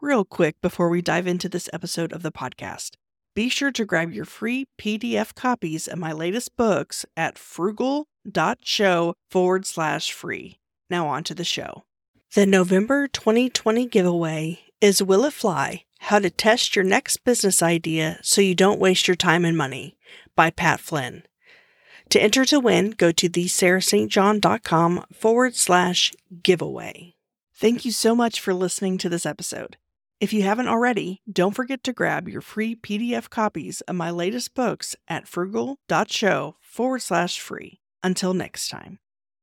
real quick before we dive into this episode of the podcast. Be sure to grab your free PDF copies of my latest books at frugal.show forward slash free. Now, on to the show. The November 2020 giveaway is Will It Fly? How to Test Your Next Business Idea So You Don't Waste Your Time and Money by Pat Flynn. To enter to win, go to thesarahstjohn.com forward slash giveaway. Thank you so much for listening to this episode. If you haven't already, don't forget to grab your free PDF copies of my latest books at frugal.show forward slash free. Until next time.